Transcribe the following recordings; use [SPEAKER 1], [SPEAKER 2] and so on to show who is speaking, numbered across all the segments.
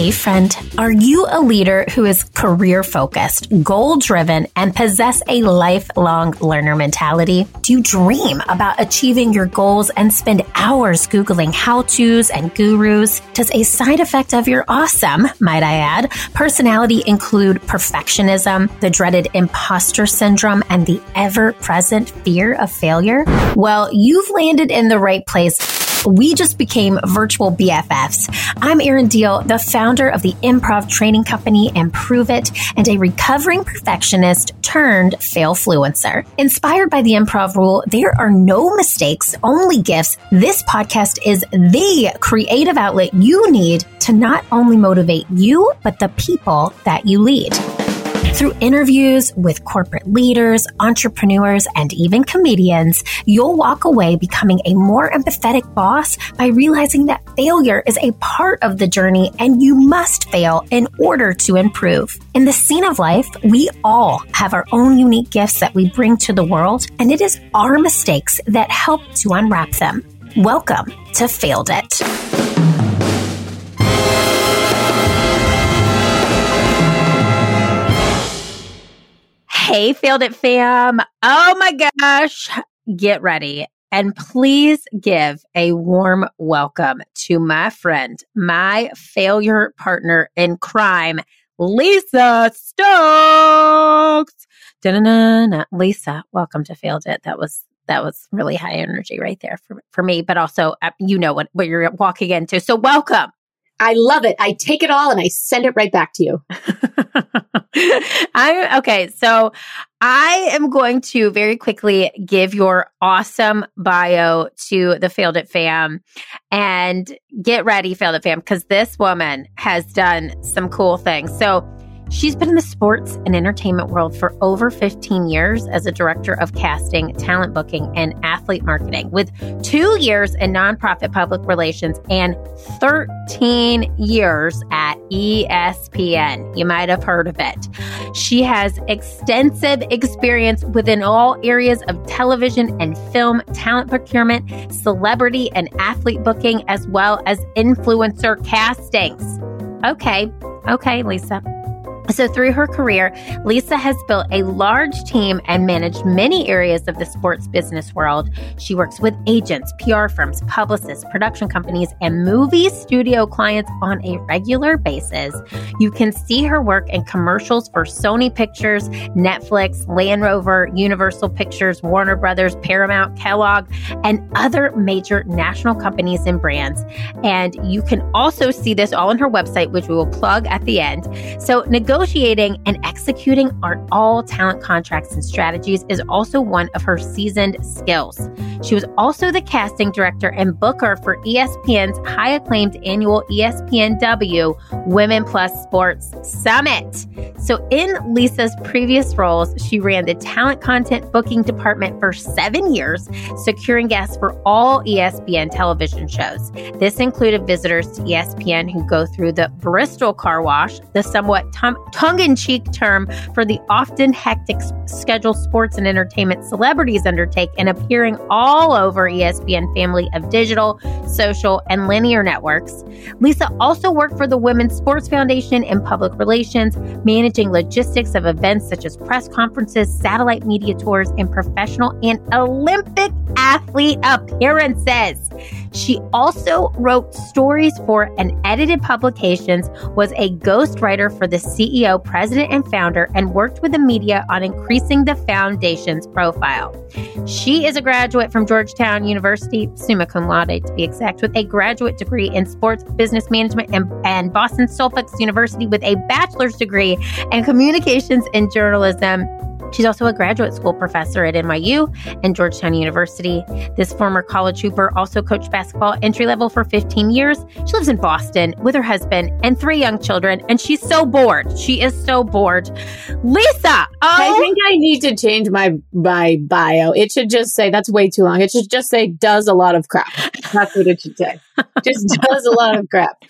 [SPEAKER 1] Hey, friend, are you a leader who is career focused, goal driven, and possess a lifelong learner mentality? Do you dream about achieving your goals and spend hours Googling how to's and gurus? Does a side effect of your awesome, might I add, personality include perfectionism, the dreaded imposter syndrome, and the ever present fear of failure? Well, you've landed in the right place we just became virtual BFFs. I'm Erin Deal, the founder of the improv training company Improve It and a recovering perfectionist turned fail fluencer. Inspired by the improv rule, there are no mistakes, only gifts. This podcast is the creative outlet you need to not only motivate you, but the people that you lead. Through interviews with corporate leaders, entrepreneurs, and even comedians, you'll walk away becoming a more empathetic boss by realizing that failure is a part of the journey and you must fail in order to improve. In the scene of life, we all have our own unique gifts that we bring to the world, and it is our mistakes that help to unwrap them. Welcome to Failed It. Hey, Failed It fam. Oh my gosh. Get ready. And please give a warm welcome to my friend, my failure partner in crime, Lisa Stokes. Da-na-na-na. Lisa, welcome to Failed It. That was that was really high energy right there for, for me, but also uh, you know what, what you're walking into. So welcome.
[SPEAKER 2] I love it. I take it all and I send it right back to you.
[SPEAKER 1] I'm okay. So I am going to very quickly give your awesome bio to the Failed It fam and get ready, Failed It fam, because this woman has done some cool things. So She's been in the sports and entertainment world for over 15 years as a director of casting, talent booking, and athlete marketing, with two years in nonprofit public relations and 13 years at ESPN. You might have heard of it. She has extensive experience within all areas of television and film, talent procurement, celebrity and athlete booking, as well as influencer castings. Okay, okay, Lisa. So, through her career, Lisa has built a large team and managed many areas of the sports business world. She works with agents, PR firms, publicists, production companies, and movie studio clients on a regular basis. You can see her work in commercials for Sony Pictures, Netflix, Land Rover, Universal Pictures, Warner Brothers, Paramount, Kellogg, and other major national companies and brands. And you can also see this all on her website, which we will plug at the end. So, negotiate Negotiating and executing our all talent contracts and strategies is also one of her seasoned skills. She was also the casting director and booker for ESPN's high acclaimed annual ESPNW Women Plus Sports Summit. So, in Lisa's previous roles, she ran the talent content booking department for seven years, securing guests for all ESPN television shows. This included visitors to ESPN who go through the Bristol car wash, the somewhat tum- tongue in cheek term for the often hectic schedule sports and entertainment celebrities undertake and appearing all over ESPN family of digital, social, and linear networks. Lisa also worked for the Women's Sports Foundation in public relations, managing logistics of events such as press conferences, satellite media tours, and professional and Olympic athlete appearances. She also wrote stories for and edited publications, was a ghostwriter for the CEO, president, and founder, and worked with the media on increasing the foundation's profile. She is a graduate from Georgetown University, summa cum laude to be exact, with a graduate degree in sports business management and, and Boston Suffolk University with a bachelor's degree in communications and journalism She's also a graduate school professor at NYU and Georgetown University. This former college hooper also coached basketball entry level for 15 years. She lives in Boston with her husband and three young children, and she's so bored. She is so bored. Lisa, oh.
[SPEAKER 2] I think I need to change my my bio. It should just say that's way too long. It should just say does a lot of crap. That's what it should say. just does a lot of crap.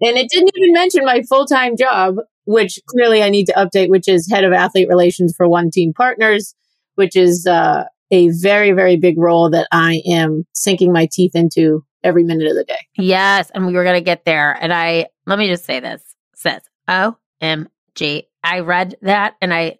[SPEAKER 2] And it didn't even mention my full time job, which clearly I need to update, which is head of athlete relations for One Team Partners, which is uh, a very, very big role that I am sinking my teeth into every minute of the day.
[SPEAKER 1] Yes. And we were going to get there. And I, let me just say this says, OMG. I read that and I,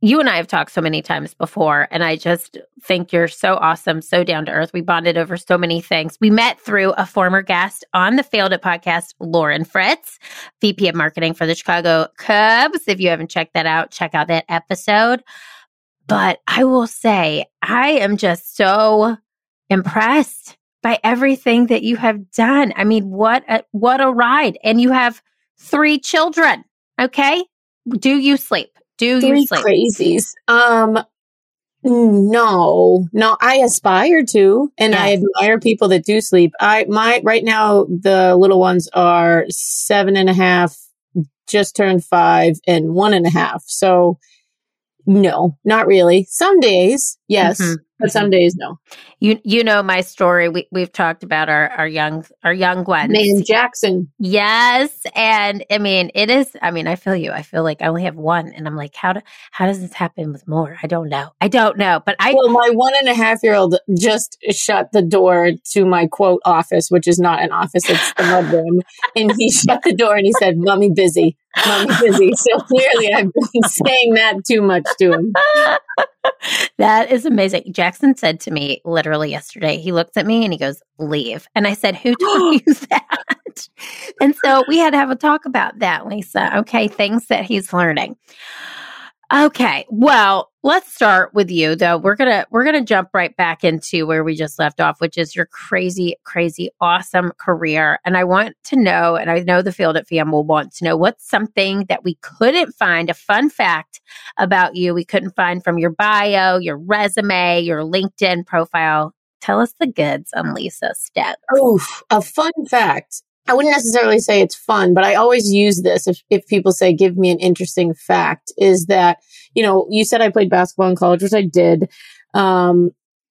[SPEAKER 1] you and I have talked so many times before, and I just think you're so awesome, so down to earth. We bonded over so many things. We met through a former guest on the Failed It podcast, Lauren Fritz, VP of Marketing for the Chicago Cubs. If you haven't checked that out, check out that episode. But I will say, I am just so impressed by everything that you have done. I mean, what a, what a ride. And you have three children. Okay. Do you sleep? Do
[SPEAKER 2] Three
[SPEAKER 1] you sleep?
[SPEAKER 2] crazies. Um, no, no, I aspire to, and I admire people that do sleep. I, my, right now, the little ones are seven and a half, just turned five and one and a half. So no, not really. Some days, yes,
[SPEAKER 1] Mhm,
[SPEAKER 2] but mm-hmm. some days, no.
[SPEAKER 1] You you know my story. We we've talked about our our young our young ones.
[SPEAKER 2] Man, Jackson.
[SPEAKER 1] Yes, and I mean it is. I mean I feel you. I feel like I only have one, and I'm like, how do how does this happen with more? I don't know. I don't know. But I
[SPEAKER 2] Well, my one and a half year old just shut the door to my quote office, which is not an office, it's the mudroom. and he shut the door and he said, Mommy busy. Mommy busy. So clearly I've been saying that too much to him.
[SPEAKER 1] That is amazing. Jackson said to me literally yesterday. He looks at me and he goes, "Leave." And I said, "Who told you that?" and so we had to have a talk about that, Lisa. Okay, things that he's learning. Okay, well, let's start with you though. We're gonna we're gonna jump right back into where we just left off, which is your crazy, crazy, awesome career. And I want to know, and I know the Failed It fam will want to know what's something that we couldn't find, a fun fact about you we couldn't find from your bio, your resume, your LinkedIn profile. Tell us the goods on Lisa Step.
[SPEAKER 2] Oof, a fun fact. I wouldn't necessarily say it's fun, but I always use this if, if people say, give me an interesting fact is that, you know, you said I played basketball in college, which I did. Um,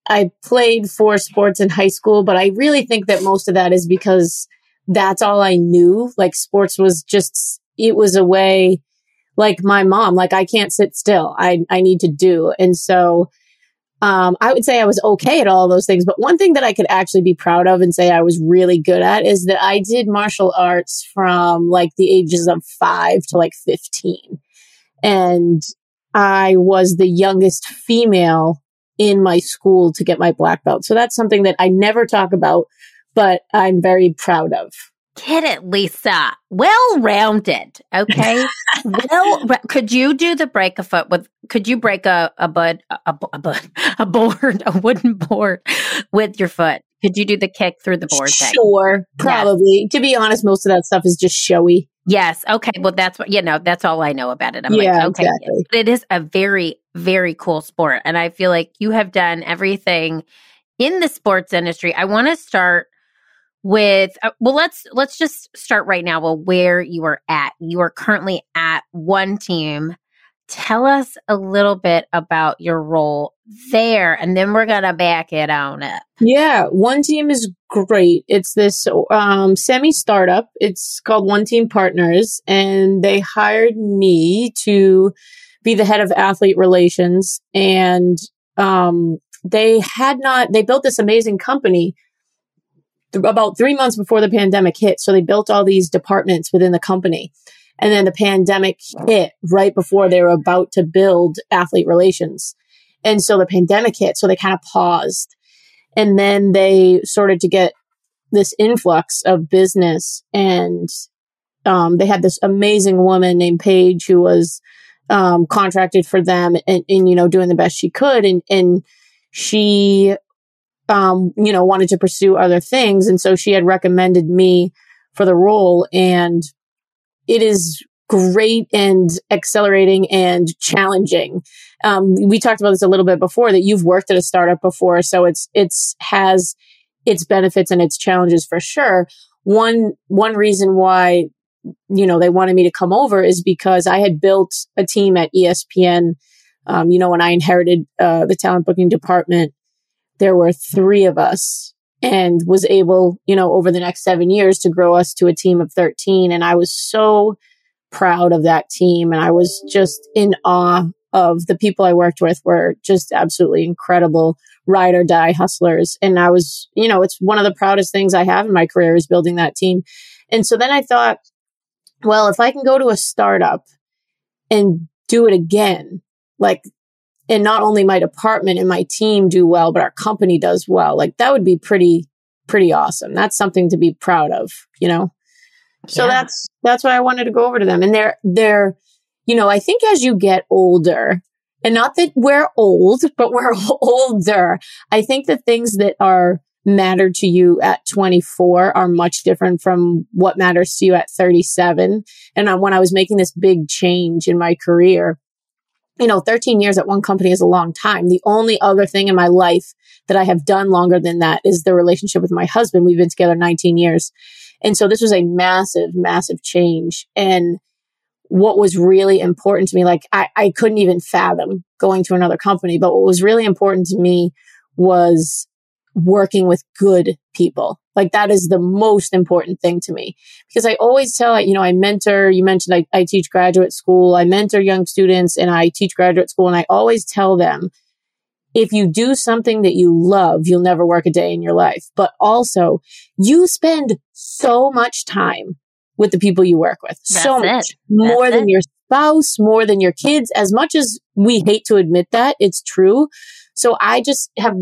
[SPEAKER 2] I played four sports in high school, but I really think that most of that is because that's all I knew. Like sports was just, it was a way, like my mom, like I can't sit still. I, I need to do. And so, um, I would say I was okay at all those things. But one thing that I could actually be proud of and say I was really good at is that I did martial arts from like the ages of five to like 15. And I was the youngest female in my school to get my black belt. So that's something that I never talk about, but I'm very proud of.
[SPEAKER 1] Get it, Lisa. Well rounded. Okay. well, could you do the break a foot with, could you break a, a bud, a, a, bud, a board, a wooden board with your foot? Could you do the kick through the board thing?
[SPEAKER 2] Sure, probably. To be honest, most of that stuff is just showy.
[SPEAKER 1] Yes. Okay. Well, that's what, you know, that's all I know about it. I'm
[SPEAKER 2] Yeah,
[SPEAKER 1] like, okay.
[SPEAKER 2] exactly.
[SPEAKER 1] It is a very, very cool sport. And I feel like you have done everything in the sports industry. I want to start with, uh, well, let's, let's just start right now. Well, where you are at. You are currently at one team. Tell us a little bit about your role there, and then we're to back it on up.
[SPEAKER 2] Yeah, One Team is great. It's this um, semi startup. It's called One Team Partners, and they hired me to be the head of athlete relations. And um, they had not, they built this amazing company th- about three months before the pandemic hit. So they built all these departments within the company. And then the pandemic hit right before they were about to build athlete relations. And so the pandemic hit. So they kind of paused. And then they started to get this influx of business. And um, they had this amazing woman named Paige who was um, contracted for them and, and, you know, doing the best she could. And, and she, um, you know, wanted to pursue other things. And so she had recommended me for the role. And it is great and accelerating and challenging. Um, we talked about this a little bit before that you've worked at a startup before. So it's, it's has its benefits and its challenges for sure. One, one reason why, you know, they wanted me to come over is because I had built a team at ESPN. Um, you know, when I inherited, uh, the talent booking department, there were three of us and was able, you know, over the next seven years to grow us to a team of 13. And I was so proud of that team. And I was just in awe of the people I worked with were just absolutely incredible ride or die hustlers. And I was, you know, it's one of the proudest things I have in my career is building that team. And so then I thought, well, if I can go to a startup and do it again, like, and not only my department and my team do well, but our company does well, like that would be pretty, pretty awesome. That's something to be proud of, you know? So
[SPEAKER 1] Yeah.
[SPEAKER 2] that's, that's why I wanted to go over to them. And they're, they're, you know, I think as you get older, and not that we're old, but we're older, I think the things that are matter to you at 24 are much different from what matters to you at 37. And uh, when I was making this big change in my career, you know, 13 years at one company is a long time. The only other thing in my life that I have done longer than that is the relationship with my husband. We've been together 19 years. And so this was a massive, massive change. And what was really important to me, like I, I couldn't even fathom going to another company, but what was really important to me was working with good people. Like that is the most important thing to me because I always tell, you know, I mentor, you mentioned I, I teach graduate school, I mentor young students and I teach graduate school and I always tell them, if you do something that you love, you'll never work a day in your life. But also you spend so much time with the people you work with. so
[SPEAKER 1] That's it.
[SPEAKER 2] much more than
[SPEAKER 1] it.
[SPEAKER 2] your spouse, more than your kids. As much as we hate to admit that, it's true. So I just have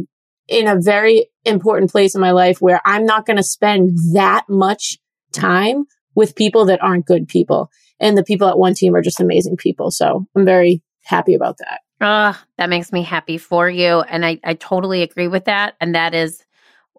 [SPEAKER 2] in a very important place in my life where I'm not going to spend that much time with people that aren't good people. And the people at one team are just amazing people. So I'm very happy about that.
[SPEAKER 1] Oh, that makes me happy for you. And I, I totally agree with that. And that is,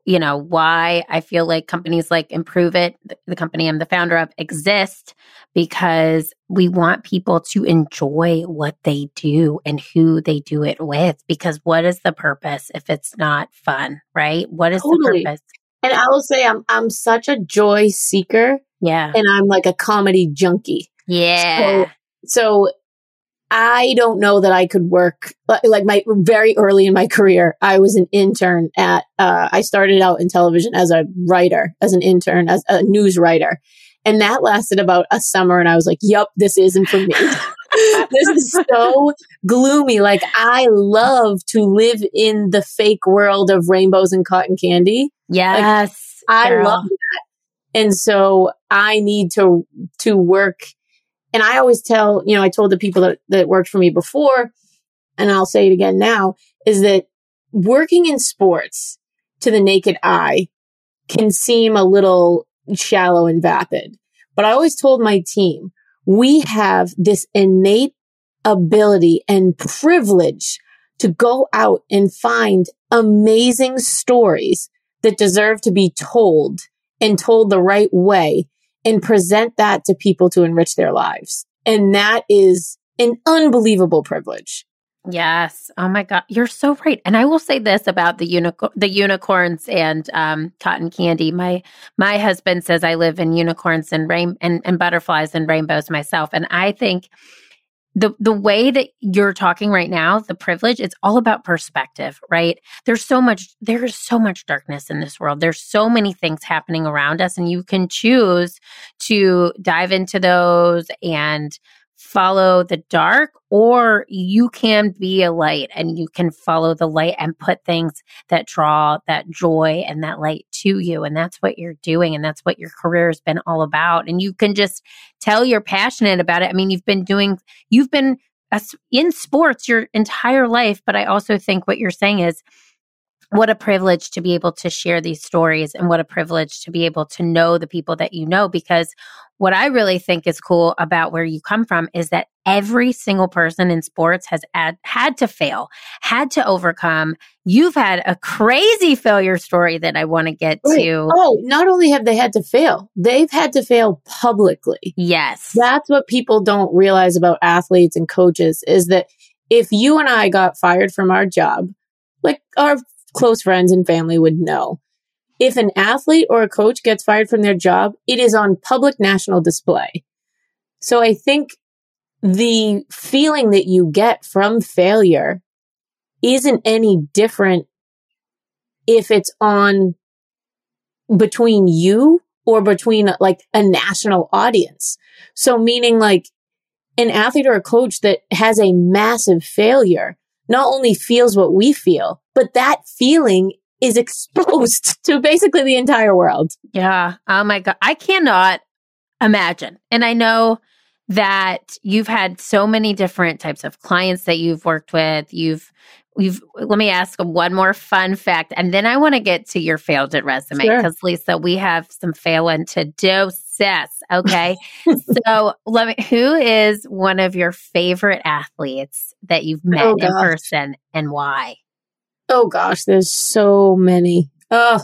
[SPEAKER 1] you know, why I feel like companies like Improve It, the, company I'm the founder of, exist because we want people to enjoy what they do and who they do it with. Because what is the purpose if it's not fun, right? What is
[SPEAKER 2] Totally.
[SPEAKER 1] the purpose?
[SPEAKER 2] And I will say I'm, I'm such a joy seeker
[SPEAKER 1] Yeah.
[SPEAKER 2] and I'm like a comedy junkie.
[SPEAKER 1] Yeah.
[SPEAKER 2] So I don't know that I could work like, like my very early in my career. I was an intern at, uh, I started out in television as a writer, as an intern, as a news writer. And that lasted about a summer. And I was like, yep, this isn't for me. this is so gloomy. Like I love to live in the fake world of rainbows and cotton candy.
[SPEAKER 1] yes.
[SPEAKER 2] I love that. And so I need to, to work. And I always tell, you know, I told the people that, that worked for me before, and I'll say it again now, is that working in sports to the naked eye can seem a little shallow and vapid. But I always told my team, we have this innate ability and privilege to go out and find amazing stories that deserve to be told and told the right way and present that to people to enrich their lives. And that is an unbelievable privilege.
[SPEAKER 1] Yes. Oh my God, you're so right. And I will say this about the unicorn, the unicorns and um, cotton candy. My my husband says I live in unicorns and rain and, and butterflies and rainbows myself, and I think the the way that you're talking right now, the privilege, it's all about perspective, right? There's so much there is so much darkness in this world. There's so many things happening around us and you can choose to dive into those and follow the dark or you can be a light and you can follow the light and put things that draw that joy and that light to you. And that's what you're doing and that's what your career has been all about. And you can just tell you're passionate about it. I mean you've been doing you've been in sports your entire life but i also think what you're saying is what a privilege to be able to share these stories and what a privilege to be able to know the people that you know because what I really think is cool about where you come from is that every single person in sports has ad- had to fail, had to overcome. You've had a crazy failure story that I want to get
[SPEAKER 2] Right.
[SPEAKER 1] to.
[SPEAKER 2] Oh, not only have they had to fail, they've had to fail publicly.
[SPEAKER 1] Yes.
[SPEAKER 2] That's what people don't realize about athletes and coaches is that if you and I got fired from our job, like our close friends and family would know, if an athlete or a coach gets fired from their job, it is on public national display. So I think the feeling that you get from failure isn't any different if it's on between you or between like a national audience. So meaning like an athlete or a coach that has a massive failure not only feels what we feel, but that feeling is exposed to basically the entire world.
[SPEAKER 1] Yeah. Oh my God. I cannot. imagine. And I know that you've had so many different types of clients that you've worked with. You've We've let me ask one more fun fact, and then I want to get to your failed it resume because sure. Lisa, we have some failing to do. Sis, okay. so let me. Who is one of your favorite athletes that you've oh, met oh, in person, and why?
[SPEAKER 2] Oh gosh, there's so many. Oh,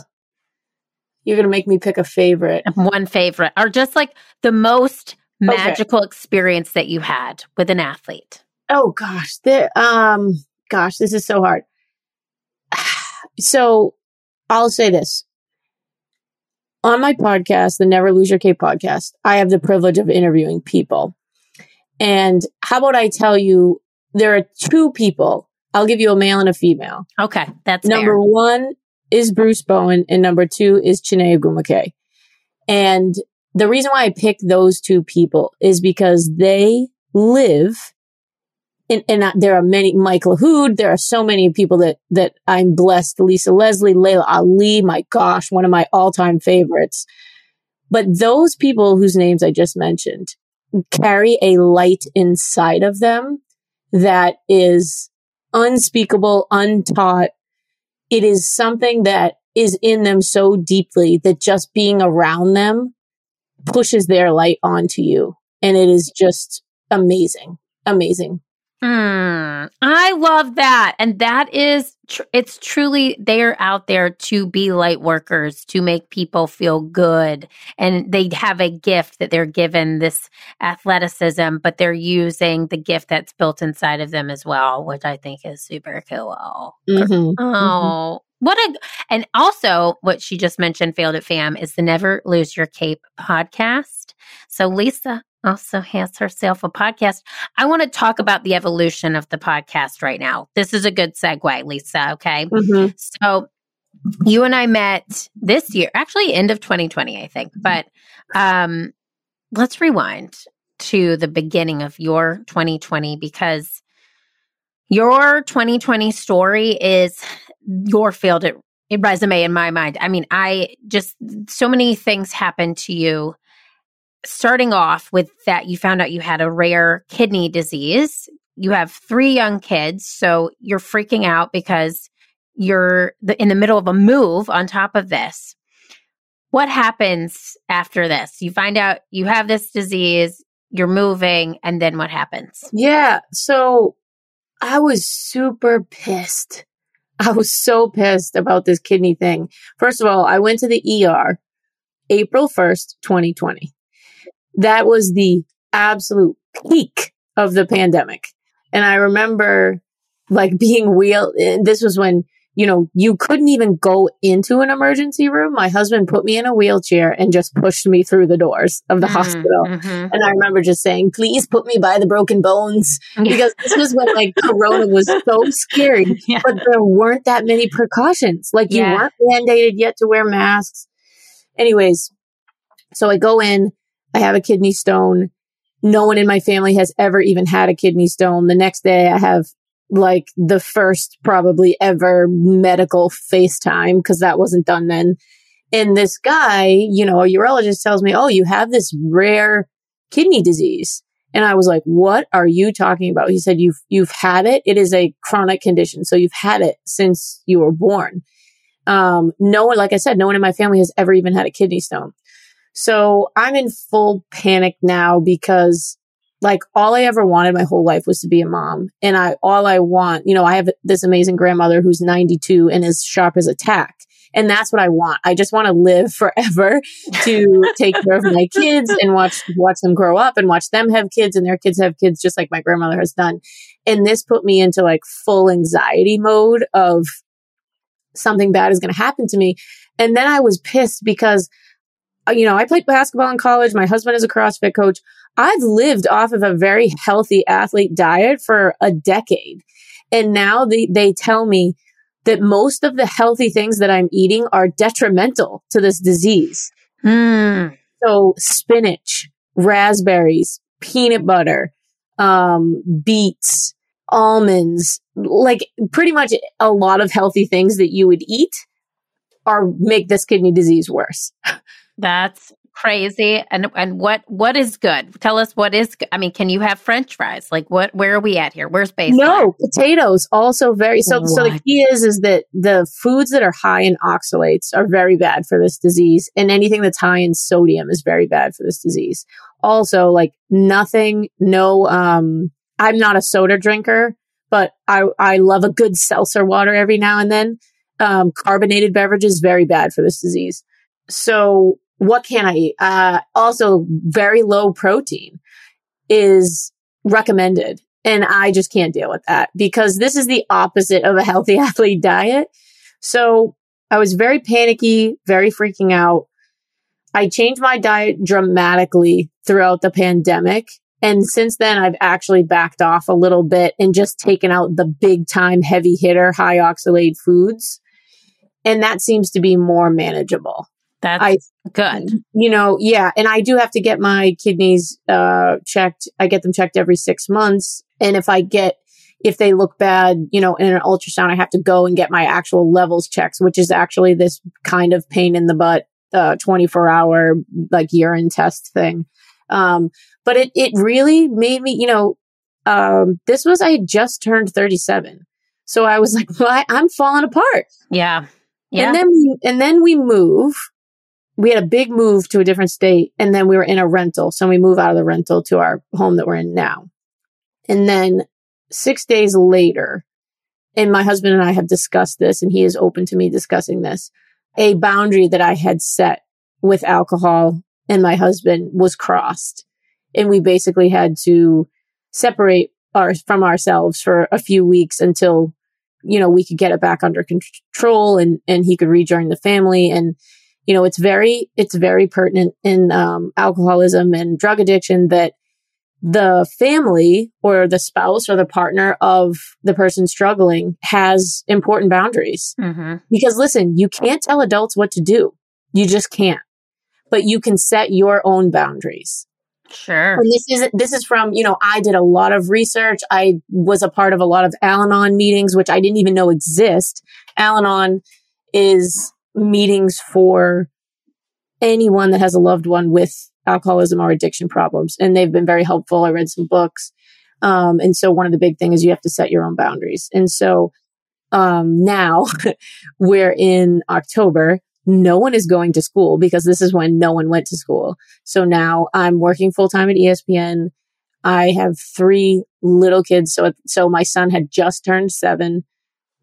[SPEAKER 2] you're gonna make me pick a favorite.
[SPEAKER 1] One favorite, or just like the most magical okay. experience that you had with an athlete.
[SPEAKER 2] Oh gosh, there. Um gosh, this is so hard. So I'll say this. On my podcast, the Never Lose Your Cape podcast, I have the privilege of interviewing people. And how about I tell you, there are two people. I'll give you a male and a female.
[SPEAKER 1] Okay. That's
[SPEAKER 2] number
[SPEAKER 1] fair.
[SPEAKER 2] one is Bruce Bowen and number two is Chiney Ogwumike. And the reason why I picked those two people is because they live and, and there are many, Mike LaHood, there are so many people that, that I'm blessed. Lisa Leslie, Laila Ali, my gosh, one of my all time favorites. But those people whose names I just mentioned carry a light inside of them that is unspeakable, untaught. It is something that is in them so deeply that just being around them pushes their light onto you. And it is just amazing, amazing.
[SPEAKER 1] Mm, I love that. And that is, tr- it's truly, they're out there to be light workers, to make people feel good. And they have a gift that they're given this athleticism, but they're using the gift that's built inside of them as well, which I think is super cool. Mm-hmm, mm-hmm. oh, mm-hmm. what a, and also what she just mentioned, Failed It Fam, is the Never Lose Your Cape podcast. So, Lisa, also has herself a podcast. I want to talk about the evolution of the podcast right now. This is a good segue, Lisa. Okay. Mm-hmm. So you and I met this year, actually end of 2020, I think, but um, let's rewind to the beginning of your 2020 because your 2020 story is your Failed It resume in my mind. I mean, I just so many things happened to you starting off with that, you found out you had a rare kidney disease. You have three young kids, so you're freaking out because you're in the middle of a move on top of this. What happens after this? You find out you have this disease, you're moving, and then what happens?
[SPEAKER 2] Yeah. So I was super pissed. I was so pissed about this kidney thing. First of all, I went to the ER April 1st, 2020 that was the absolute peak of the pandemic. And I remember like being wheeled. This was when, you know, you couldn't even go into an emergency room. My husband put me in a wheelchair and just pushed me through the doors of the mm-hmm. hospital. Mm-hmm. And I remember just saying, please put me by the broken bones because this was when like Corona was so scary, yeah. but there weren't that many precautions. Like you yeah. weren't mandated yet to wear masks. Anyways, so I go in I have a kidney stone. No one in my family has ever even had a kidney stone. The next day I have like the first probably ever medical FaceTime because that wasn't done then. And this guy, you know, a urologist tells me, Oh, you have this rare kidney disease. And I was like, what are you talking about? He said, you've, you've had it. It is a chronic condition. So you've had it since you were born. Um, no one, like I said, no one in my family has ever even had a kidney stone. So I'm in full panic now because like all I ever wanted my whole life was to be a mom. And I, all I want, you know, I have this amazing grandmother who's 92 and is sharp as a tack. And that's what I want. I just want to live forever to take care of my kids and watch, watch them grow up and watch them have kids and their kids have kids just like my grandmother has done. And this put me into like full anxiety mode of something bad is going to happen to me. And then I was pissed because you know, I played basketball in college. My husband is a CrossFit coach. I've lived off of a very healthy athlete diet for a decade. And now they, they tell me that most of the healthy things that I'm eating are detrimental to this disease. Mm. So spinach, raspberries, peanut butter, um, beets, almonds, like pretty much a lot of healthy things that you would eat are make this kidney disease worse.
[SPEAKER 1] That's crazy. And and what what is good? Tell us what is. I mean, can you have French fries? Like what? Where are we at here? Where's base?
[SPEAKER 2] No, potatoes also very. So what? so the key is is that the foods that are high in oxalates are very bad for this disease, and anything that's high in sodium is very bad for this disease. Also, like nothing, no. um I'm not a soda drinker, but I I love a good seltzer water every now and then. Um, carbonated beverages very bad for this disease. So what can I eat? Uh, also very low protein is recommended. And I just can't deal with that because this is the opposite of a healthy athlete diet. So I was very panicky, very freaking out. I changed my diet dramatically throughout the pandemic. And since then, I've actually backed off a little bit and just taken out the big time heavy hitter, high oxalate foods. And that seems to be more manageable.
[SPEAKER 1] That's I, good.
[SPEAKER 2] You know, yeah. And I do have to get my kidneys uh, checked. I get them checked every six months. And if I get, if they look bad, you know, in an ultrasound, I have to go and get my actual levels checked, which is actually this kind of pain in the butt, uh, 24 hour like urine test thing. Um, but it, it really made me, you know, um, this was, I had just turned 37. So I was like, well, I, I'm falling apart.
[SPEAKER 1] Yeah. Yeah.
[SPEAKER 2] And then we, and then we move we had a big move to a different state and then we were in a rental. So we move out of the rental to our home that we're in now. And then six days later, and my husband and I have discussed this and he is open to me discussing this. A boundary that I had set with alcohol and my husband was crossed. And we basically had to separate our, from ourselves for a few weeks until, you know, we could get it back under control and, and he could rejoin the family. And you know, it's very, it's very pertinent in um, alcoholism and drug addiction that the family or the spouse or the partner of the person struggling has important boundaries. Mm-hmm. Because listen, you can't tell adults what to do. You just can't. But you can set your own boundaries.
[SPEAKER 1] Sure.
[SPEAKER 2] And this is this is from, you know, I did a lot of research. I was a part of a lot of Al-Anon meetings, which I didn't even know exist. Al-Anon is meetings for anyone that has a loved one with alcoholism or addiction problems. And they've been very helpful. I read some books. Um, and so one of the big things is you have to set your own boundaries. And so, um, now we're in October. No one is going to school because this is when no one went to school. So now I'm working full time at ESPN. I have three little kids. So, so my son had just turned seven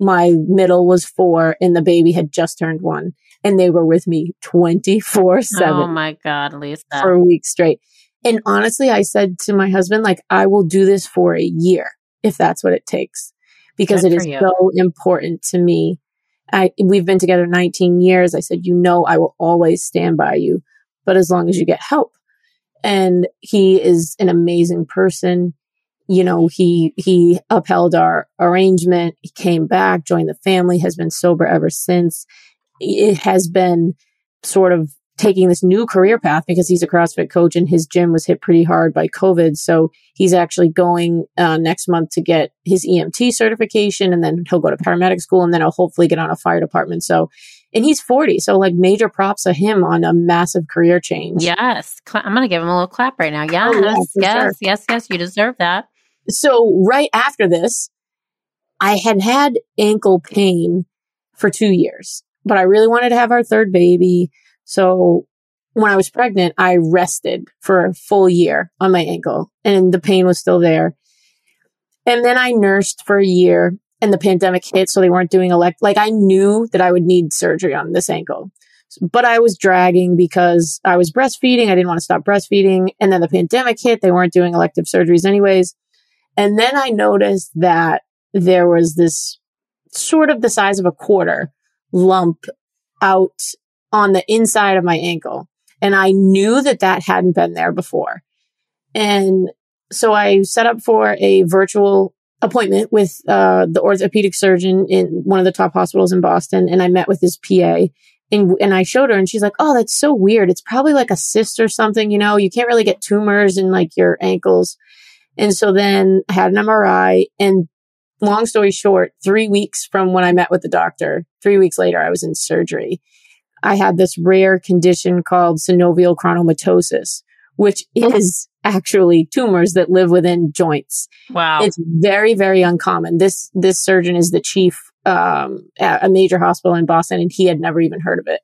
[SPEAKER 2] my middle was four and the baby had just turned one and they were with me 24 7. Oh
[SPEAKER 1] my God, Lisa.
[SPEAKER 2] For a week straight. And honestly, I said to my husband, like, I will do this for a year if that's what it takes because Good it is you. so important to me. I, we've been together 19 years. I said, you know, I will always stand by you, but as long as you get help. And he is an amazing person you know, he, he upheld our arrangement. He came back, joined the family, has been sober ever since. It has been sort of taking this new career path because he's a CrossFit coach and his gym was hit pretty hard by COVID. So he's actually going uh, next month to get his EMT certification and then he'll go to paramedic school and then he'll hopefully get on a fire department. So, and he's 40. So like major props to him on a massive career change.
[SPEAKER 1] Yes. I'm going to give him a little clap right now. Yes. Oh, yeah, yes. Sure. Yes. Yes. You deserve that.
[SPEAKER 2] So right after this, I had had ankle pain for two years, but I really wanted to have our third baby. So when I was pregnant, I rested for a full year on my ankle and the pain was still there. And then I nursed for a year and the pandemic hit. So they weren't doing elect, like I knew that I would need surgery on this ankle, but I was dragging because I was breastfeeding. I didn't want to stop breastfeeding. And then the pandemic hit. They weren't doing elective surgeries anyways. And then I noticed that there was this sort of the size of a quarter lump out on the inside of my ankle. And I knew that that hadn't been there before. And so I set up for a virtual appointment with uh, the orthopedic surgeon in one of the top hospitals in Boston. And I met with his PA and, and I showed her and she's like, Oh, that's so weird. It's probably like a cyst or something. You know, you can't really get tumors in like your ankles. And so then I had an MRI and long story short, three weeks from when I met with the doctor, three weeks later, I was in surgery. I had this rare condition called synovial chondromatosis, which is actually tumors that live within joints.
[SPEAKER 1] Wow.
[SPEAKER 2] It's very, very uncommon. This, this surgeon is the chief, um, at a major hospital in Boston and he had never even heard of it.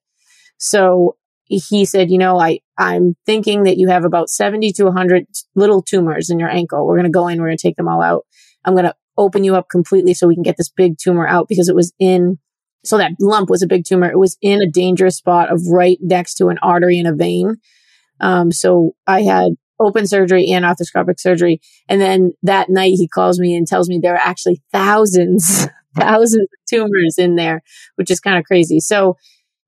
[SPEAKER 2] So he said, you know, I, I'm thinking that you have about 70 to 100 little tumors in your ankle. We're going to go in. We're going to take them all out. I'm going to open you up completely so we can get this big tumor out because it was in, so that lump was a big tumor. It was in a dangerous spot of right next to an artery and a vein. Um, so I had open surgery and arthroscopic surgery. And then that night he calls me and tells me there are actually thousands, thousands of tumors in there, which is kind of crazy. So,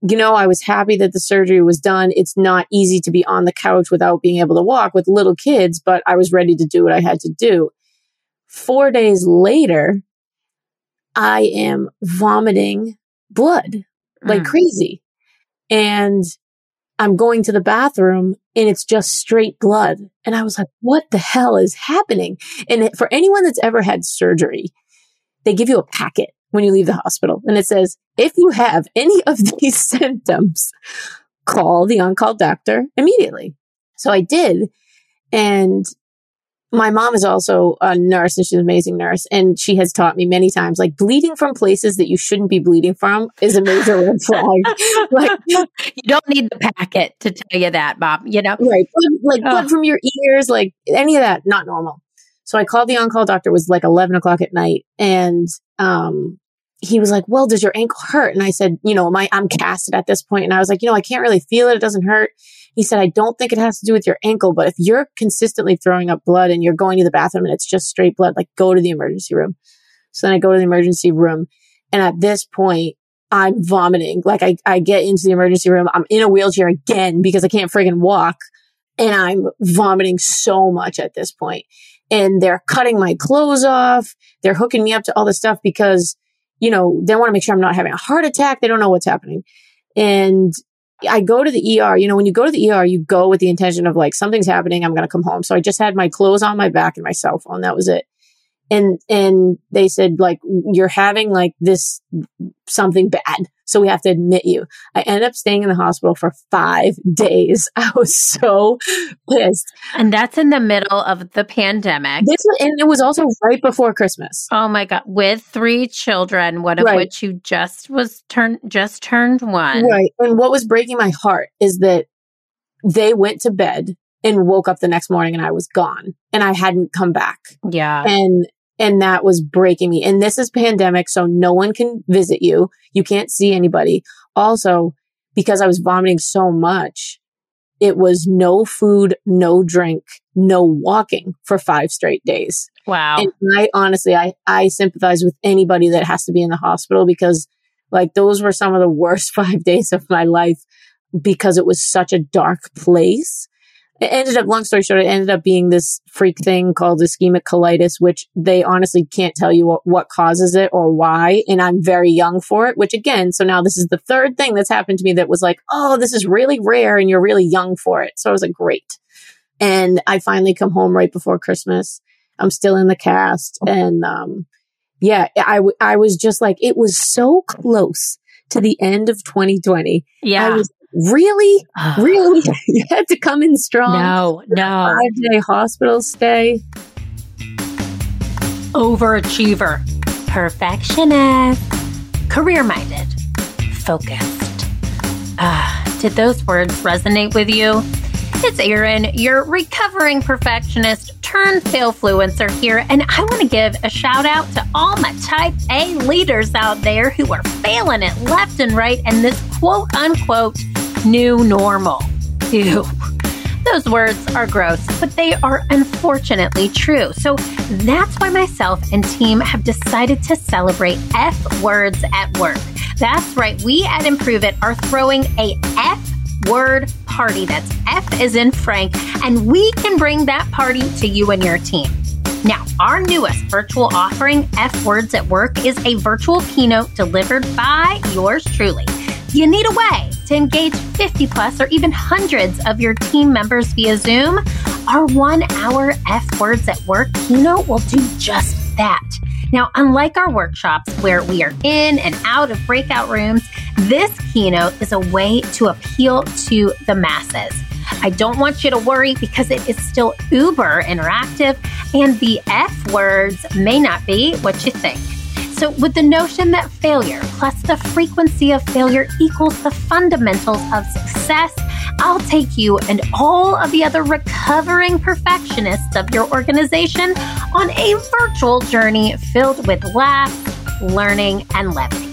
[SPEAKER 2] you know, I was happy that the surgery was done. It's not easy to be on the couch without being able to walk with little kids, but I was ready to do what I had to do. Four days later, I am vomiting blood like
[SPEAKER 1] Mm.
[SPEAKER 2] crazy. And I'm going to the bathroom and it's just straight blood. And I was like, what the hell is happening? And for anyone that's ever had surgery, they give you a packet when you leave the hospital and it says, if you have any of these symptoms, call the on-call doctor immediately. So I did. And my mom is also a nurse and she's an amazing nurse. And she has taught me many times, like bleeding from places that you shouldn't be bleeding from is a major red flag. Like,
[SPEAKER 1] you don't need the packet to tell you that, Bob. You know?
[SPEAKER 2] right. Like
[SPEAKER 1] Oh.
[SPEAKER 2] blood from your ears, like any of that, not normal. So I called the on-call doctor. It was like 11 o'clock at night. And, um, he was like, well, does your ankle hurt? And I said, you know, my, I'm casted at this point. And I was like, you know, I can't really feel it. It doesn't hurt. He said, I don't think it has to do with your ankle, but if you're consistently throwing up blood and you're going to the bathroom and it's just straight blood, like go to the emergency room. So then I go to the emergency room. And at this point, I'm vomiting. Like I, I get into the emergency room. I'm in a wheelchair again because I can't friggin' walk. And I'm vomiting so much at this point. And they're cutting my clothes off. They're hooking me up to all this stuff because, you know, they want to make sure I'm not having a heart attack. They don't know what's happening. And I go to the ER. You know, when you go to the ER, you go with the intention of like, something's happening. I'm going to come home. So I just had my clothes on my back and my cell phone. That was it. And, and they said like, you're having like this something bad. So we have to admit you. I ended up staying in the hospital for five days. I was so pissed.
[SPEAKER 1] And that's in the middle of the pandemic.
[SPEAKER 2] This and it was also right before Christmas.
[SPEAKER 1] Oh my God. With three children, one of
[SPEAKER 2] Right.
[SPEAKER 1] which you just was turned, just turned one.
[SPEAKER 2] Right. And what was breaking my heart is that they went to bed and woke up the next morning and I was gone and I hadn't come back.
[SPEAKER 1] Yeah.
[SPEAKER 2] And and that was breaking me. And this is pandemic, so no one can visit you. You can't see anybody. Also, because I was vomiting so much, it was no food, no drink, no walking for five straight days.
[SPEAKER 1] Wow.
[SPEAKER 2] And I honestly, I, I sympathize with anybody that has to be in the hospital because like those were some of the worst five days of my life because it was such a dark place. It ended up, long story short, it ended up being this freak thing called ischemic colitis, which they honestly can't tell you what, what causes it or why. And I'm very young for it, which again, so now this is the third thing that's happened to me that was like, oh, this is really rare and you're really young for it. So I was like, great. And I finally come home right before Christmas. I'm still in the cast. And, um, yeah, I, w- I was just like, it was so close to the end of 2020. I
[SPEAKER 1] yeah.
[SPEAKER 2] was really, really, you had to come in strong.
[SPEAKER 1] No, no.
[SPEAKER 2] Five day hospital stay.
[SPEAKER 1] Overachiever, perfectionist, career minded, focused. Ah, did those words resonate with you? It's Erin, your recovering perfectionist turned failfluencer here, and I want to give a shout out to all my type A leaders out there who are failing it left and right and this quote unquote new normal. Ew. Those words are gross, but they are unfortunately true. So that's why myself and team have decided to celebrate F words at work. That's right, we at Improve It are throwing a F word party. That's F is in Frank, and we can bring that party to you and your team. Now, our newest virtual offering, F Words at Work, is a virtual keynote delivered by yours truly. You need a way to engage 50 plus or even hundreds of your team members via Zoom? Our one hour F Words at Work keynote will do just that. Now, unlike our workshops where we are in and out of breakout rooms, This keynote is a way to appeal to the masses. I don't want you to worry because it is still uber interactive and the F words may not be what you think. So, with the notion that failure plus the frequency of failure equals the fundamentals of success, I'll take you and all of the other recovering perfectionists of your organization on a virtual journey filled with laughs, learning, and levity.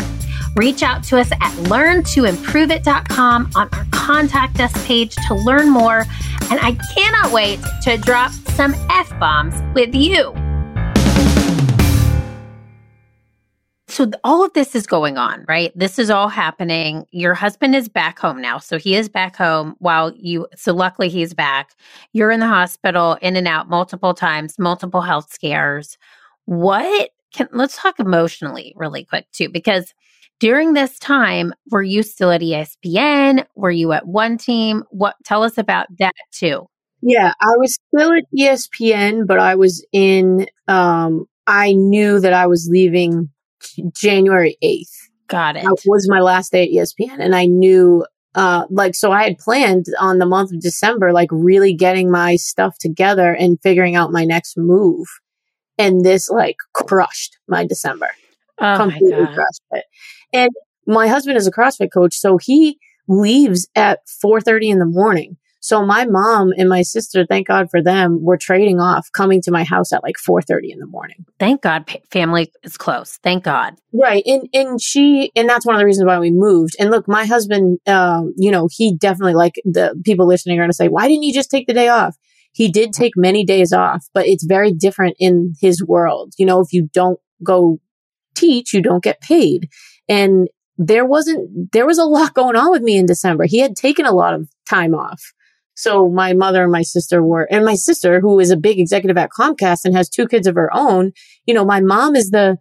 [SPEAKER 1] Reach out to us at learntoimproveit.com on our contact us page to learn more. And I cannot wait to drop some F bombs with you. So all of this is going on, right? This is all happening. Your husband is back home now. So he is back home while you, so luckily he's back. You're in the hospital, in and out multiple times, multiple health scares. What can, let's talk emotionally really quick too, because during this time, were you still at ESPN? Were you at one team? What, tell us about that too.
[SPEAKER 2] Yeah, I was still at ESPN, but I was in, um, I knew that I was leaving January 8th.
[SPEAKER 1] Got it.
[SPEAKER 2] That was my last day at ESPN. And I knew, uh, like, so I had planned on the month of December, like really getting my stuff together and figuring out my next move. And this like crushed my December.
[SPEAKER 1] Oh completely crushed
[SPEAKER 2] it. And my husband is a CrossFit coach. So he leaves at 4.30 in the morning. So my mom and my sister, thank God for them, were trading off coming to my house at like 4:30 in the morning.
[SPEAKER 1] Thank God family is close. Thank God.
[SPEAKER 2] Right. And and she and that's one of the reasons why we moved. And look, my husband um, you know, he definitely like the people listening are going to say, "Why didn't you just take the day off?" He did take many days off, but it's very different in his world. You know, if you don't go teach, you don't get paid. And there wasn't there was a lot going on with me in December. He had taken a lot of time off. So my mother and my sister were, and my sister, who is a big executive at Comcast and has two kids of her own, you know, my mom is the,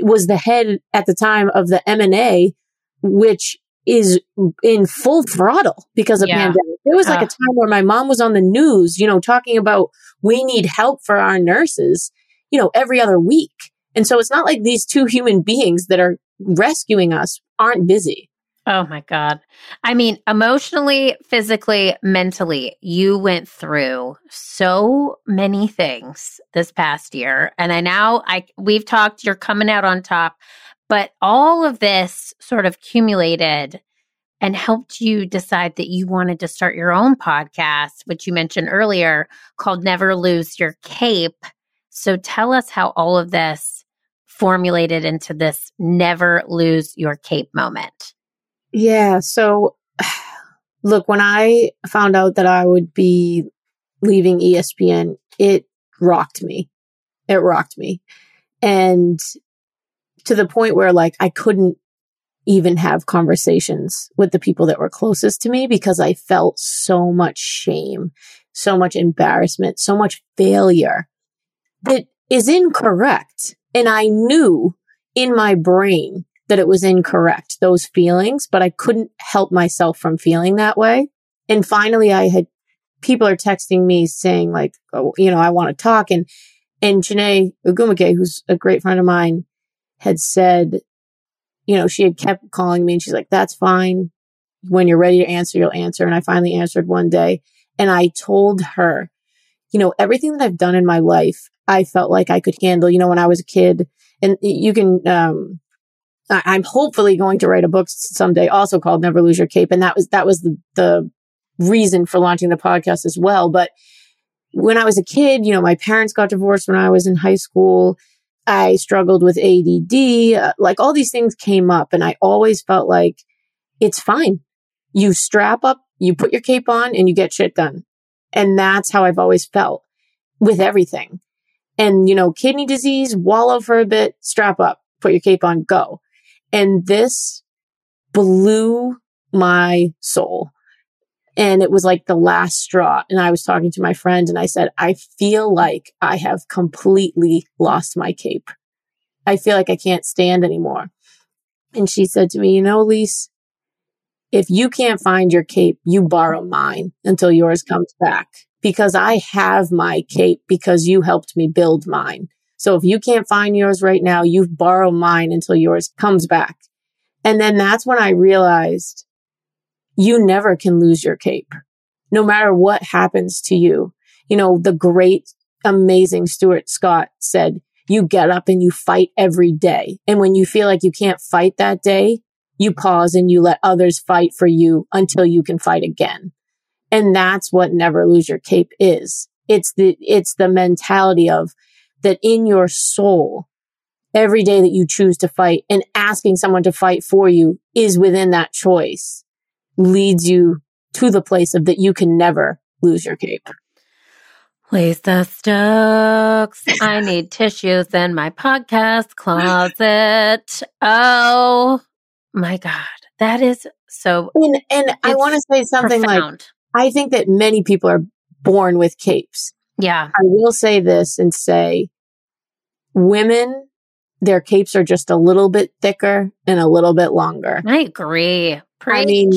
[SPEAKER 2] was the head at the time of the MNA, which is in full throttle because of yeah. pandemic. There was like uh. a time where my mom was on the news, you know, talking about we need help for our nurses, you know, every other week. And so it's not like these two human beings that are rescuing us aren't busy.
[SPEAKER 1] Oh my God. I mean, emotionally, physically, mentally, you went through so many things this past year. And I now, I, we've talked, you're coming out on top, but all of this sort of accumulated and helped you decide that you wanted to start your own podcast, which you mentioned earlier called Never Lose Your Cape. So tell us how all of this formulated into this never lose your cape moment.
[SPEAKER 2] Yeah. So, look, when I found out that I would be leaving ESPN, it rocked me. It rocked me. And to the point where like I couldn't even have conversations with the people that were closest to me because I felt so much shame, so much embarrassment, so much failure that is incorrect. And I knew in my brain that it was incorrect, those feelings, but I couldn't help myself from feeling that way. And finally, I had people are texting me saying like, oh, you know, I want to talk. And, and Chiney Ogwumike, who's a great friend of mine, had said, you know, she had kept calling me and she's like, that's fine. When you're ready to answer, you'll answer. And I finally answered one day and I told her, you know, everything that I've done in my life, I felt like I could handle, you know, when I was a kid and you can, um, I'm hopefully going to write a book someday also called Never Lose Your Cape. And that was, that was the, the reason for launching the podcast as well. But when I was a kid, you know, my parents got divorced when I was in high school. I struggled with ADD. Uh, like all these things came up and I always felt like it's fine. You strap up, you put your cape on and you get shit done. And that's how I've always felt with everything. And, you know, kidney disease, wallow for a bit, strap up, put your cape on, go. And this blew my soul. And it was like the last straw. And I was talking to my friend and I said, I feel like I have completely lost my cape. I feel like I can't stand anymore. And she said to me, you know, Lise, if you can't find your cape, you borrow mine until yours comes back because I have my cape because you helped me build mine. So if you can't find yours right now, you borrow mine until yours comes back. And then that's when I realized you never can lose your cape, no matter what happens to you. You know, the great, amazing Stuart Scott said, you get up and you fight every day. And when you feel like you can't fight that day, you pause and you let others fight for you until you can fight again. And that's what never lose your cape is. It's the, it's the mentality of that in your soul, every day that you choose to fight and asking someone to fight for you is within that choice leads you to the place of that you can never lose your cape.
[SPEAKER 1] Lisa Stokes. I need tissues in my podcast closet. Oh my God. That is so.
[SPEAKER 2] And, and I want to say something profound. like I think that many people are born with capes.
[SPEAKER 1] Yeah.
[SPEAKER 2] I will say this and say women, their capes are just a little bit thicker and a little bit longer.
[SPEAKER 1] I agree. Preach. I mean,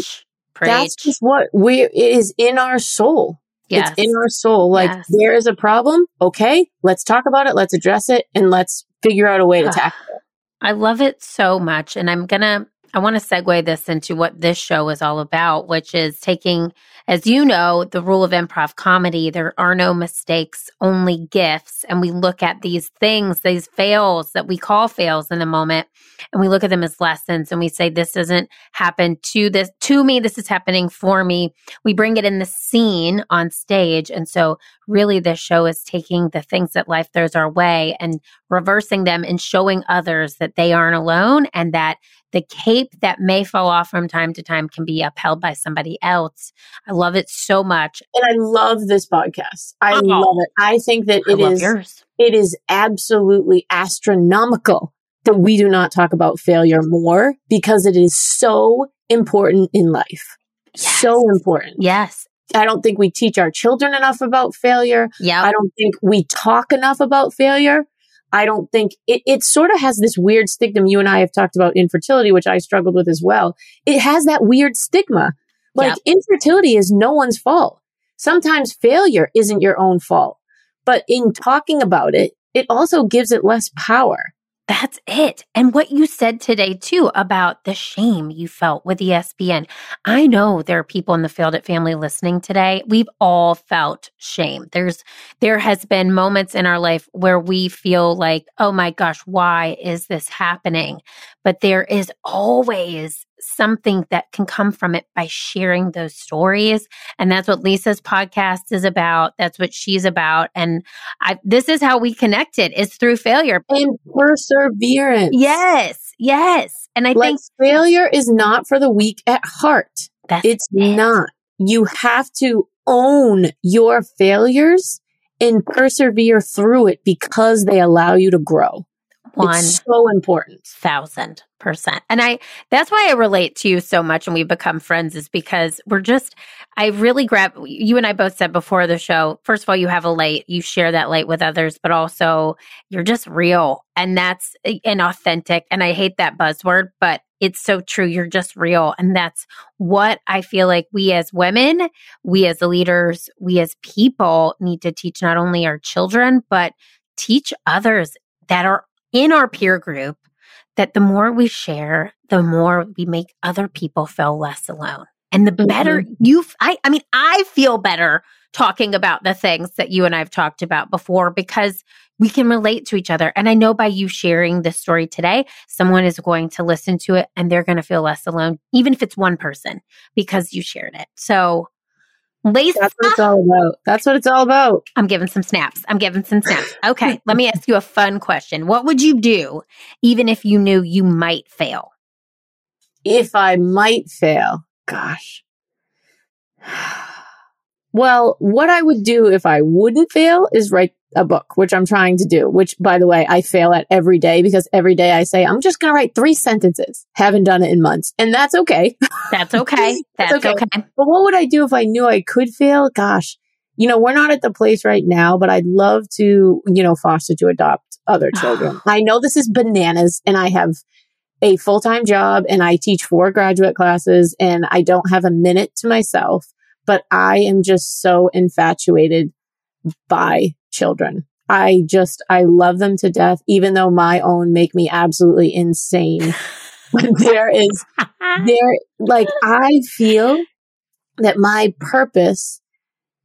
[SPEAKER 1] Preach.
[SPEAKER 2] that's just what we, it is in our soul. Yes. It's in our soul. Like yes. there is a problem. Okay. Let's talk about it. Let's address it and let's figure out a way to tackle it.
[SPEAKER 1] I love it so much. And I'm going to, I want to segue this into what this show is all about, which is taking, as you know, the rule of improv comedy, there are no mistakes, only gifts. And we look at these things, these fails that we call fails in the moment, and we look at them as lessons and we say, this doesn't happen to this, to me, this is happening for me. We bring it in the scene on stage. And so really this show is taking the things that life throws our way and reversing them and showing others that they aren't alone and that the cape that may fall off from time to time can be upheld by somebody else. I love it so much.
[SPEAKER 2] And I love this podcast. I oh, love it. I think that it is yours. it is absolutely astronomical that we do not talk about failure more because it is so important in life. Yes. So important.
[SPEAKER 1] Yes.
[SPEAKER 2] I don't think we teach our children enough about failure.
[SPEAKER 1] Yeah.
[SPEAKER 2] I don't think we talk enough about failure. I don't think it, it sort of has this weird stigma. You and I have talked about infertility, which I struggled with as well. It has that weird stigma. Like yep. infertility is no one's fault. Sometimes failure isn't your own fault, but in talking about it, it also gives it less power.
[SPEAKER 1] That's it. And what you said today too about the shame you felt with ESPN. I know there are people in the Failed It family listening today. We've all felt shame. There's there has been moments in our life where we feel like, "Oh my gosh, why is this happening?" But there is always something that can come from it by sharing those stories. And that's what Lisa's podcast is about. That's what she's about. And I, this is how we connected is through failure
[SPEAKER 2] and perseverance.
[SPEAKER 1] Yes. Yes. And I like think
[SPEAKER 2] failure is not for the weak at heart. It's it. not. You have to own your failures and persevere through it because they allow you to grow. One it's so important.
[SPEAKER 1] Thousand percent. And I, that's why I relate to you so much and we've become friends is because we're just, I really grab, you and I both said before the show, first of all, you have a light, you share that light with others, but also you're just real and that's eh, an authentic. And I hate that buzzword, but it's so true. You're just real. And that's what I feel like we as women, we as leaders, we as people need to teach not only our children, but teach others that are in our peer group that the more we share, the more we make other people feel less alone. And the better mm-hmm. you, I, I mean, I feel better talking about the things that you and I've talked about before because we can relate to each other. And I know by you sharing this story today, someone is going to listen to it and they're going to feel less alone, even if it's one person because you shared it. So Lisa.
[SPEAKER 2] That's what it's all about. That's what it's all about.
[SPEAKER 1] I'm giving some snaps. I'm giving some snaps. Okay. let me ask you a fun question. What would you do even if you knew you might fail?
[SPEAKER 2] If I might fail, gosh. Well, what I would do if I wouldn't fail is write a book, which I'm trying to do, which by the way, I fail at every day because every day I say, I'm just going to write three sentences. Haven't done it in months. And that's okay.
[SPEAKER 1] That's okay. That's, okay. okay. But
[SPEAKER 2] what would I do if I knew I could fail? Gosh, you know, we're not at the place right now, but I'd love to, you know, foster to adopt other children. I know this is bananas and I have a full time job and I teach four graduate classes and I don't have a minute to myself, but I am just so infatuated by children. I just, I love them to death, even though my own make me absolutely insane. there is there like I feel that my purpose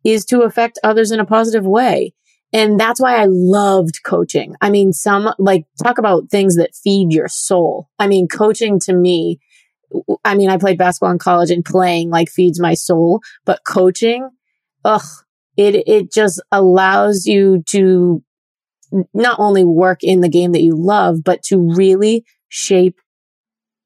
[SPEAKER 2] is to affect others in a positive way. And that's why I loved coaching. I mean, some like talk about things that feed your soul. I mean, coaching to me, I mean, I played basketball in college and playing like feeds my soul, but coaching, ugh, it, it just allows you to not only work in the game that you love, but to really shape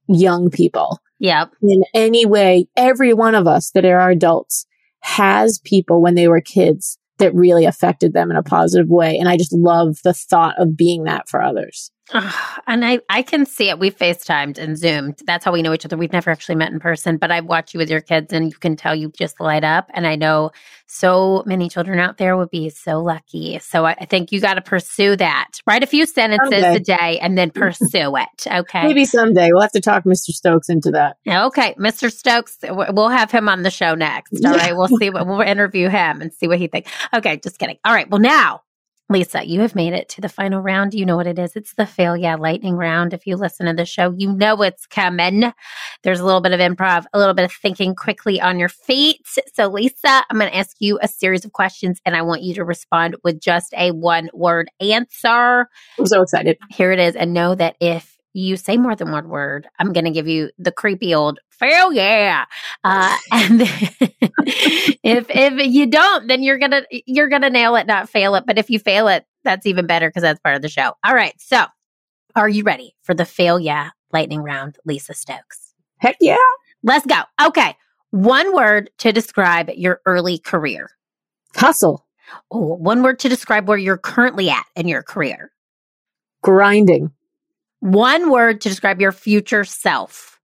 [SPEAKER 2] young people.
[SPEAKER 1] Yep.
[SPEAKER 2] In any way, every one of us that are adults has people when they were kids that really affected them in a positive way. And I just love the thought of being that for others.
[SPEAKER 1] and I, I can see it. We FaceTimed and Zoomed. That's how we know each other. We've never actually met in person, but I've watched you with your kids and you can tell you just light up. And I know so many children out there would be so lucky. So I, I think you got to pursue that. Write a few sentences someday. a day and then pursue it. Okay.
[SPEAKER 2] Maybe someday. We'll have to talk Mr. Stokes into that.
[SPEAKER 1] Okay. Mr. Stokes, we'll have him on the show next. All right. We'll see what we'll interview him and see what he thinks. Okay. Just kidding. All right. Well, now Lisa, you have made it to the final round. You know what it is. It's the fail yeah lightning round. If you listen to the show, you know it's coming. There's a little bit of improv, a little bit of thinking quickly on your feet. So, Lisa, I'm going to ask you a series of questions and I want you to respond with just a one word answer.
[SPEAKER 2] I'm so excited.
[SPEAKER 1] Here it is. And know that if you say more than one word, I'm going to give you the creepy old fail yeah. Uh, and if if you don't, then you're gonna you're gonna nail it, not fail it. But if you fail it, that's even better because that's part of the show. All right, so are you ready for the fail yeah lightning round, Lisa Stokes?
[SPEAKER 2] Heck yeah!
[SPEAKER 1] Let's go. Okay, one word to describe your early career.
[SPEAKER 2] Hustle.
[SPEAKER 1] Oh, one word to describe where you're currently at in your career.
[SPEAKER 2] Grinding.
[SPEAKER 1] One word to describe your future self.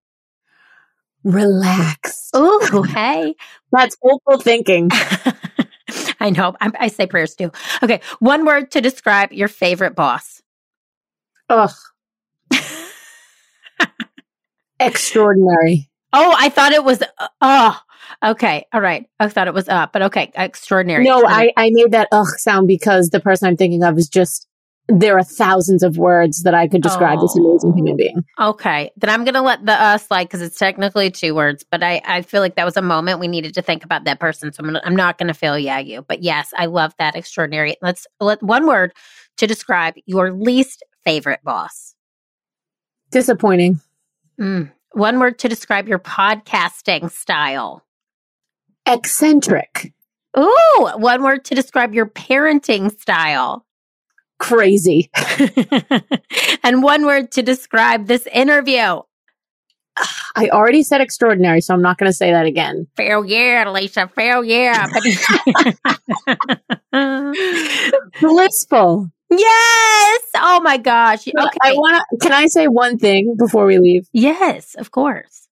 [SPEAKER 2] Relax.
[SPEAKER 1] Oh, hey.
[SPEAKER 2] That's hopeful thinking.
[SPEAKER 1] I know. I, I, say prayers too. Okay. One word to describe your favorite boss.
[SPEAKER 2] Ugh. Extraordinary.
[SPEAKER 1] Oh, I thought it was. Uh, oh, okay. All right. I thought it was up, uh, but okay. Extraordinary.
[SPEAKER 2] No, I, I made that ugh sound because the person I'm thinking of is just there are thousands of words that I could describe oh. this amazing human being.
[SPEAKER 1] Okay. Then I'm going to let the uh slide because it's technically two words, but I, I feel like that was a moment we needed to think about that person. So I'm, gonna, I'm not going to fail yeah you. But yes, I love that extraordinary. Let's let one word to describe your least favorite boss.
[SPEAKER 2] Disappointing.
[SPEAKER 1] Mm. One word to describe your podcasting style.
[SPEAKER 2] Eccentric.
[SPEAKER 1] Ooh, one word to describe your parenting style
[SPEAKER 2] crazy.
[SPEAKER 1] and one word to describe this interview.
[SPEAKER 2] I already said extraordinary, so I'm not going to say that again.
[SPEAKER 1] Fail yeah, Lisa. Fail yeah.
[SPEAKER 2] Blissful.
[SPEAKER 1] Yes. Oh my gosh. Okay.
[SPEAKER 2] I want to. Can I say one thing before we leave?
[SPEAKER 1] Yes, of course.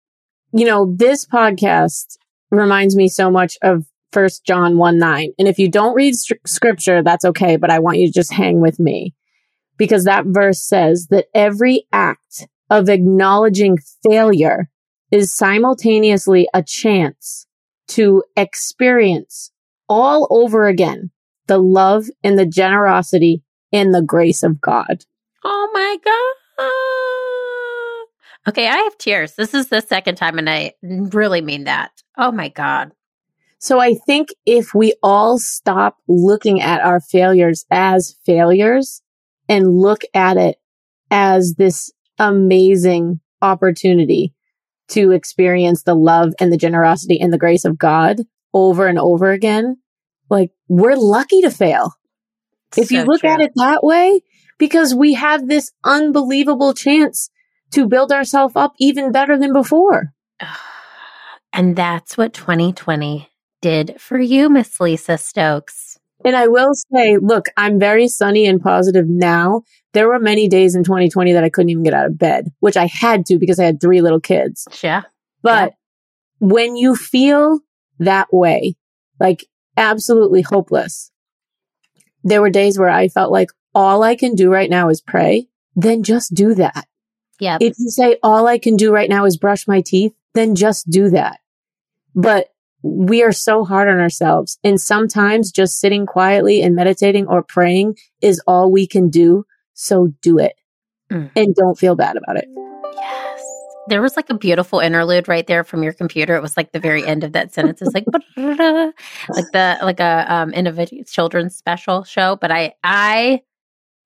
[SPEAKER 2] You know, this podcast reminds me so much of First John 1 9. And if you don't read st- scripture, that's okay, but I want you to just hang with me because that verse says that every act of acknowledging failure is simultaneously a chance to experience all over again the love and the generosity and the grace of God.
[SPEAKER 1] Oh my God. Okay, I have tears. This is the second time, and I really mean that. Oh my God.
[SPEAKER 2] So I think if we all stop looking at our failures as failures and look at it as this amazing opportunity to experience the love and the generosity and the grace of God over and over again, like we're lucky to fail. If so you look true. at it that way, because we have this unbelievable chance to build ourselves up even better than before.
[SPEAKER 1] And that's what 2020 did for you, Miss Lisa Stokes.
[SPEAKER 2] And I will say, look, I'm very sunny and positive now. There were many days in 2020 that I couldn't even get out of bed, which I had to because I had three little kids.
[SPEAKER 1] Yeah.
[SPEAKER 2] But yeah. when you feel that way, like absolutely hopeless, there were days where I felt like all I can do right now is pray, then just do that.
[SPEAKER 1] Yeah.
[SPEAKER 2] If you say all I can do right now is brush my teeth, then just do that. But we are so hard on ourselves. And sometimes just sitting quietly and meditating or praying is all we can do. So do it mm. and don't feel bad about it.
[SPEAKER 1] Yes. there was like a beautiful interlude right there from your computer. It was like the very end of that sentence. It's like like the like a um innovative children's special show. But I I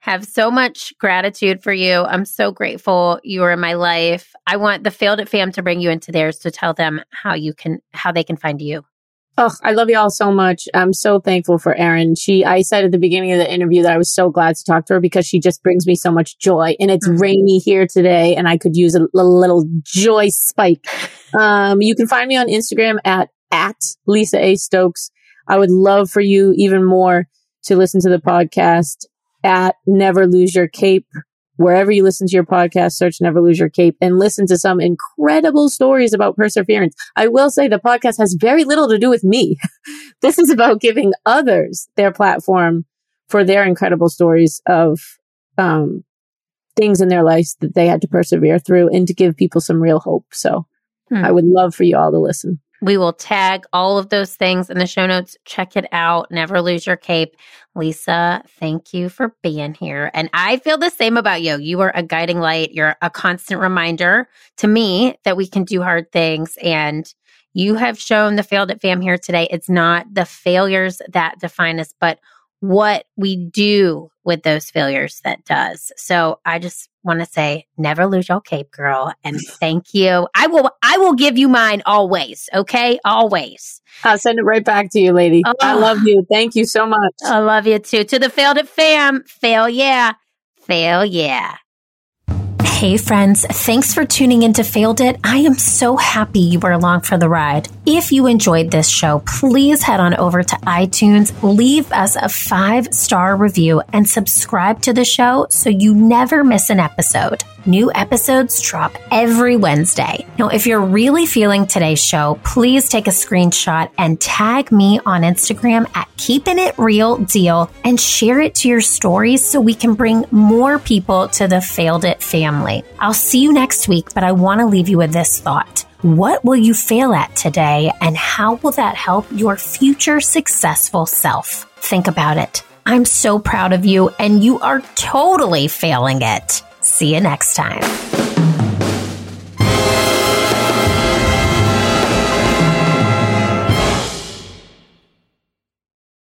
[SPEAKER 1] have so much gratitude for you. I'm so grateful you are in my life. I want the Failed It fam to bring you into theirs to tell them how you can how they can find you.
[SPEAKER 2] Oh, I love y'all so much. I'm so thankful for Erin. She, I said at the beginning of the interview that I was so glad to talk to her because she just brings me so much joy. And it's mm-hmm. rainy here today, and I could use a, little joy spike. Um, you can find me on Instagram at at Lisa A Stokes. I would love for you even more to listen to the podcast at Never Lose Your Cape wherever you listen to your podcast, search Never Lose Your Cape and listen to some incredible stories about perseverance. I will say the podcast has very little to do with me. this is about giving others their platform for their incredible stories of, um, things in their lives that they had to persevere through and to give people some real hope. So hmm. I would love for you all to listen.
[SPEAKER 1] We will tag all of those things in the show notes. Check it out. Never lose your cape. Lisa, thank you for being here. And I feel the same about you. You are a guiding light. You're a constant reminder to me that we can do hard things. And you have shown the Failed It fam here today. It's not the failures that define us, but what we do with those failures that does. So I just want to say never lose your cape girl and thank you. I will I will give you mine always, okay? Always.
[SPEAKER 2] I'll send it right back to you, lady. Oh, I love you. Thank you so much.
[SPEAKER 1] I love you too. To the failed it fam, fail yeah. Fail yeah. Hey friends, thanks for tuning in to Failed It. I am so happy you were along for the ride. If you enjoyed this show, please head on over to iTunes, leave us a five star review, and subscribe to the show so you never miss an episode. New episodes drop every Wednesday. Now, if you're really feeling today's show, please take a screenshot and tag me on Instagram at Keeping It Real Deal and share it to your stories so we can bring more people to the Failed It family. I'll see you next week, but I want to leave you with this thought. What will you fail at today, and how will that help your future successful self? Think about it. I'm so proud of you, and you are totally failing it. See you next time.